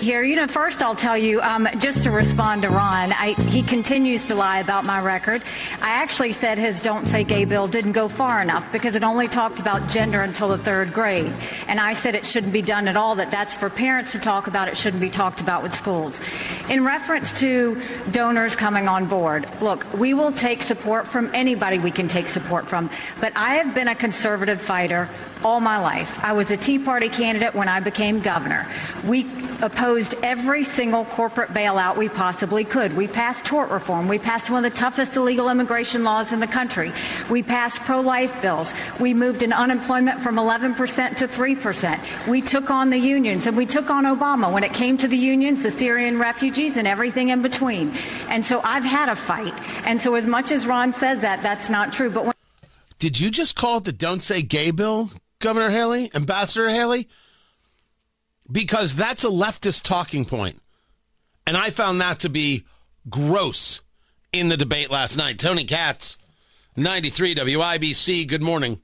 Here, you know, first I'll tell you, um, just to respond to Ron, I, he continues to lie about my record. I actually said his Don't Say Gay bill didn't go far enough because it only talked about gender until the third grade. And I said it shouldn't be done at all, that that's for parents to talk about, it shouldn't be talked about with schools. In reference to donors coming on board, look, we will take support from anybody we can take support from, but I have been a conservative fighter all my life. I was a Tea Party candidate when I became governor. We opposed every single corporate bailout we possibly could. We passed tort reform. We passed one of the toughest illegal immigration laws in the country. We passed pro life bills. We moved in unemployment from 11% to 3%. We took on the unions and we took on Obama when it came to the unions, the Syrian refugees, and everything in between. And so I've had a fight. And so, as much as Ron says that, that's not true. But when Did you just call it the Don't Say Gay bill, Governor Haley, Ambassador Haley? Because that's a leftist talking point. And I found that to be gross in the debate last night. Tony Katz, 93 WIBC, good morning.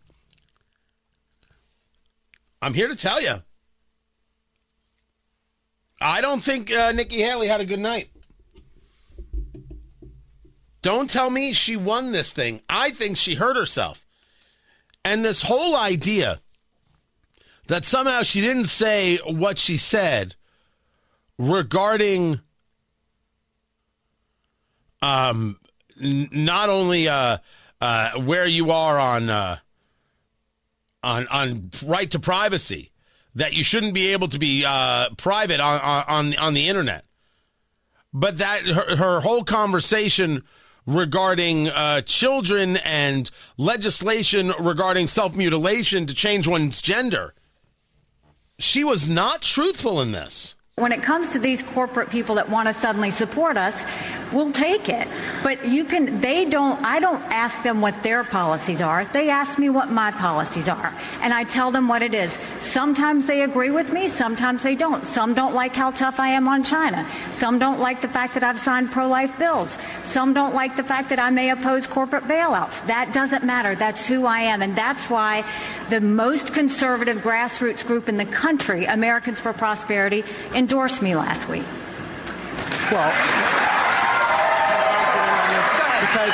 I'm here to tell you. I don't think uh, Nikki Haley had a good night. Don't tell me she won this thing. I think she hurt herself. And this whole idea that somehow she didn't say what she said regarding um n- not only uh uh where you are on uh on on right to privacy that you shouldn't be able to be uh private on on on the internet but that her, her whole conversation regarding uh, children and legislation regarding self mutilation to change one's gender she was not truthful in this. When it comes to these corporate people that want to suddenly support us, we'll take it. But you can, they don't, I don't ask them what their policies are. They ask me what my policies are. And I tell them what it is. Sometimes they agree with me, sometimes they don't. Some don't like how tough I am on China. Some don't like the fact that I've signed pro life bills. Some don't like the fact that I may oppose corporate bailouts. That doesn't matter. That's who I am. And that's why the most conservative grassroots group in the country, Americans for Prosperity, endorsed me last week. Well, because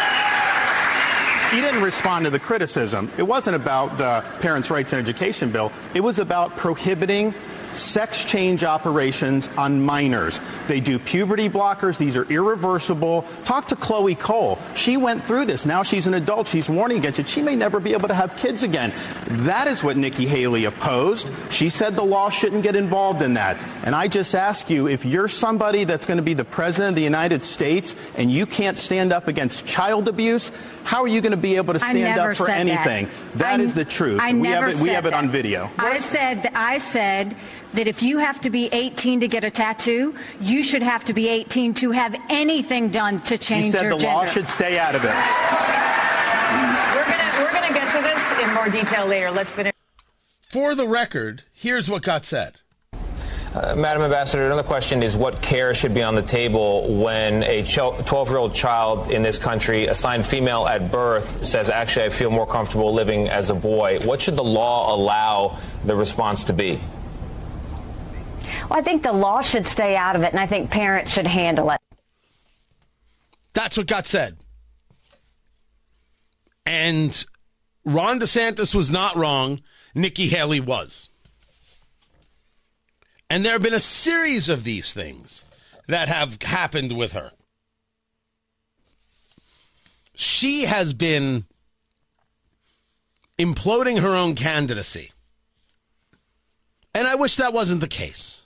he didn't respond to the criticism. It wasn't about the Parents' Rights and Education Bill. It was about prohibiting sex change operations on minors. They do puberty blockers. These are irreversible. Talk to Chloe Cole. She went through this. Now she's an adult. She's warning against it. She may never be able to have kids again. That is what Nikki Haley opposed. She said the law shouldn't get involved in that. And I just ask you, if you're somebody that's going to be the president of the United States and you can't stand up against child abuse, how are you going to be able to stand up for anything? That, that is the truth. I we never have it, said we have it that. on video. I said I said that if you have to be 18 to get a tattoo, you should have to be 18 to have anything done to change You said your the gender. law should stay out of it. We're gonna we're gonna get to this in more detail later. Let's finish. For the record, here's what got said. Uh, Madam Ambassador, another question is what care should be on the table when a 12 year old child in this country, assigned female at birth, says, actually, I feel more comfortable living as a boy? What should the law allow the response to be? Well, I think the law should stay out of it, and I think parents should handle it. That's what got said. And Ron DeSantis was not wrong. Nikki Haley was. And there have been a series of these things that have happened with her. She has been imploding her own candidacy. And I wish that wasn't the case.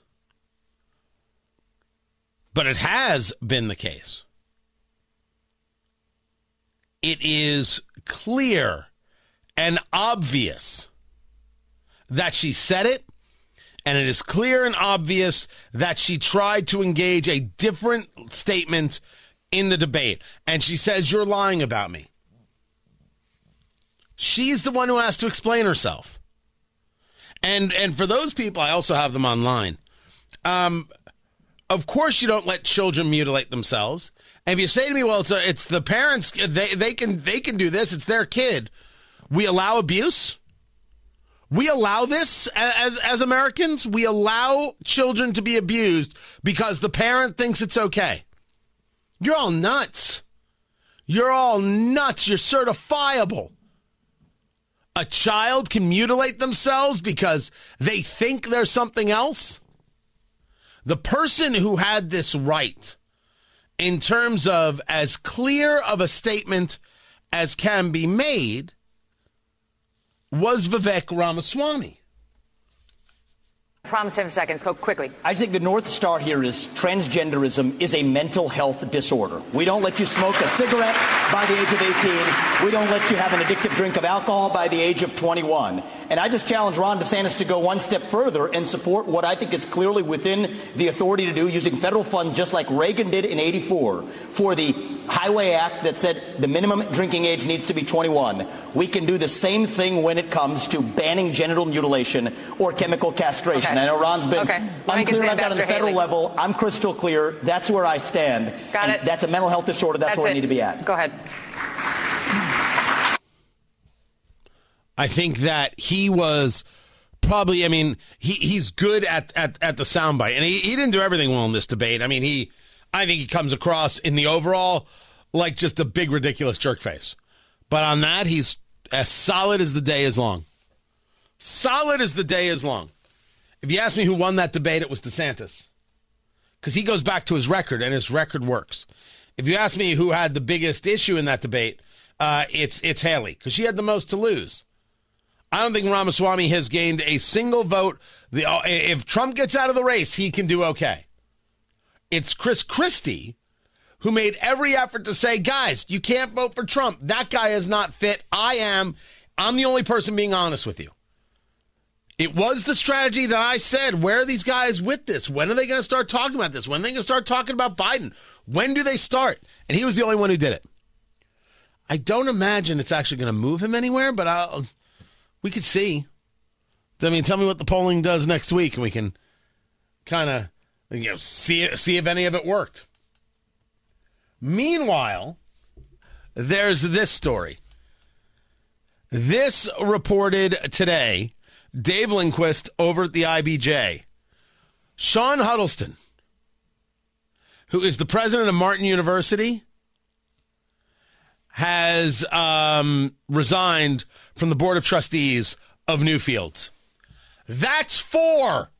But it has been the case. it is clear and obvious that she said it, and it is clear and obvious that she tried to engage a different statement in the debate. And she says, You're lying about me. She's the one who has to explain herself. And and for those people, I also have them online. Um, of course, you don't let children mutilate themselves. And if you say to me, "Well, it's a, it's the parents; they they can they can do this. It's their kid," we allow abuse. We allow this as as Americans. We allow children to be abused because the parent thinks it's okay. You're all nuts. You're all nuts. You're certifiable. A child can mutilate themselves because they think they're something else. The person who had this right, in terms of as clear of a statement as can be made, was Vivek Ramaswamy. Promise him seconds. Go quickly. I think the North Star here is transgenderism is a mental health disorder. We don't let you smoke a cigarette by the age of 18. We don't let you have an addictive drink of alcohol by the age of 21. And I just challenge Ron DeSantis to go one step further and support what I think is clearly within the authority to do using federal funds just like Reagan did in 84 for the Highway Act that said the minimum drinking age needs to be 21. We can do the same thing when it comes to banning genital mutilation or chemical castration. Okay. I know Ron's been Okay. Let me get unclear about that on the federal Haley. level. I'm crystal clear. That's where I stand. Got And it. That's a mental health disorder. That's, where it. we need to be at. Go ahead. I think that he was probably. I mean, he he's good at at, at the soundbite, and he, he didn't do everything well in this debate. I mean, he I think he comes across in the overall like just a big ridiculous jerk face, but on that he's as solid as the day is long. Solid as the day is long. If you ask me who won that debate, it was DeSantis. Because he goes back to his record, and his record works. If you ask me who had the biggest issue in that debate, uh, it's it's Haley, because she had the most to lose. I don't think Ramaswamy has gained a single vote. The, uh, if Trump gets out of the race, he can do okay. It's Chris Christie who made every effort to say, guys, you can't vote for Trump. That guy is not fit. I am. I'm the only person being honest with you. It was the strategy that I said. Where are these guys with this? When are they going to start talking about this? When are they going to start talking about Biden? When do they start? And he was the only one who did it. I don't imagine it's actually going to move him anywhere, but I'll, we could see. I mean, tell me what the polling does next week, and we can kind of you know see see if any of it worked. Meanwhile, there's this story. This reported today, Dave Lindquist over at the IBJ. Sean Huddleston, who is the president of Martin University, has um, resigned from the board of trustees of Newfields. That's four.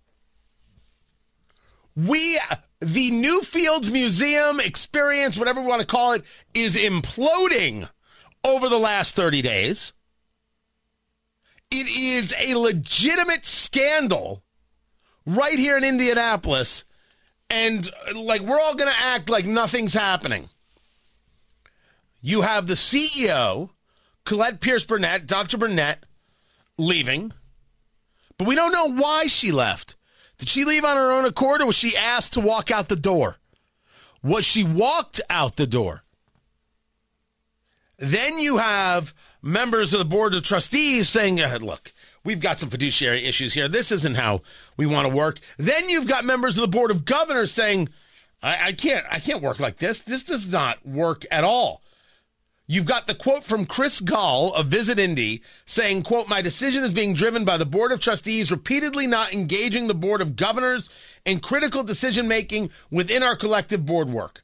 We, the Newfields Museum experience, whatever we want to call it, is imploding over the last 30 days. It is a legitimate scandal right here in Indianapolis. And like, we're all going to act like nothing's happening. You have the CEO, Colette Pierce Burnette, Dr. Burnette, leaving, but we don't know why she left. Did she leave on her own accord or was she asked to walk out the door? Was she walked out the door? Then you have members of the board of trustees saying, "Uh, look, we've got some fiduciary issues here. This isn't how we want to work. Then you've got members of the board of governors saying, I, I can't, I can't work like this. This does not work at all. You've got the quote from Chris Gahl of Visit Indy saying, quote, my decision is being driven by the board of trustees repeatedly not engaging the board of governors in critical decision making within our collective board work.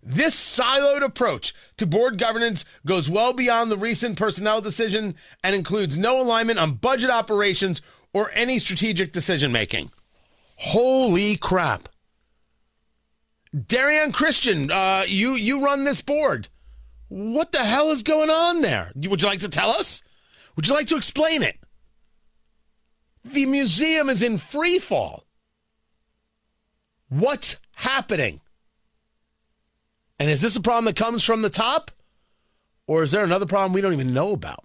This siloed approach to board governance goes well beyond the recent personnel decision and includes no alignment on budget operations or any strategic decision making. Holy crap. Darrianne Christian, uh, you you run this board. What the hell is going on there? Would you like to tell us? Would you like to explain it? The museum is in free fall. What's happening? And is this a problem that comes from the top? Or is there another problem we don't even know about?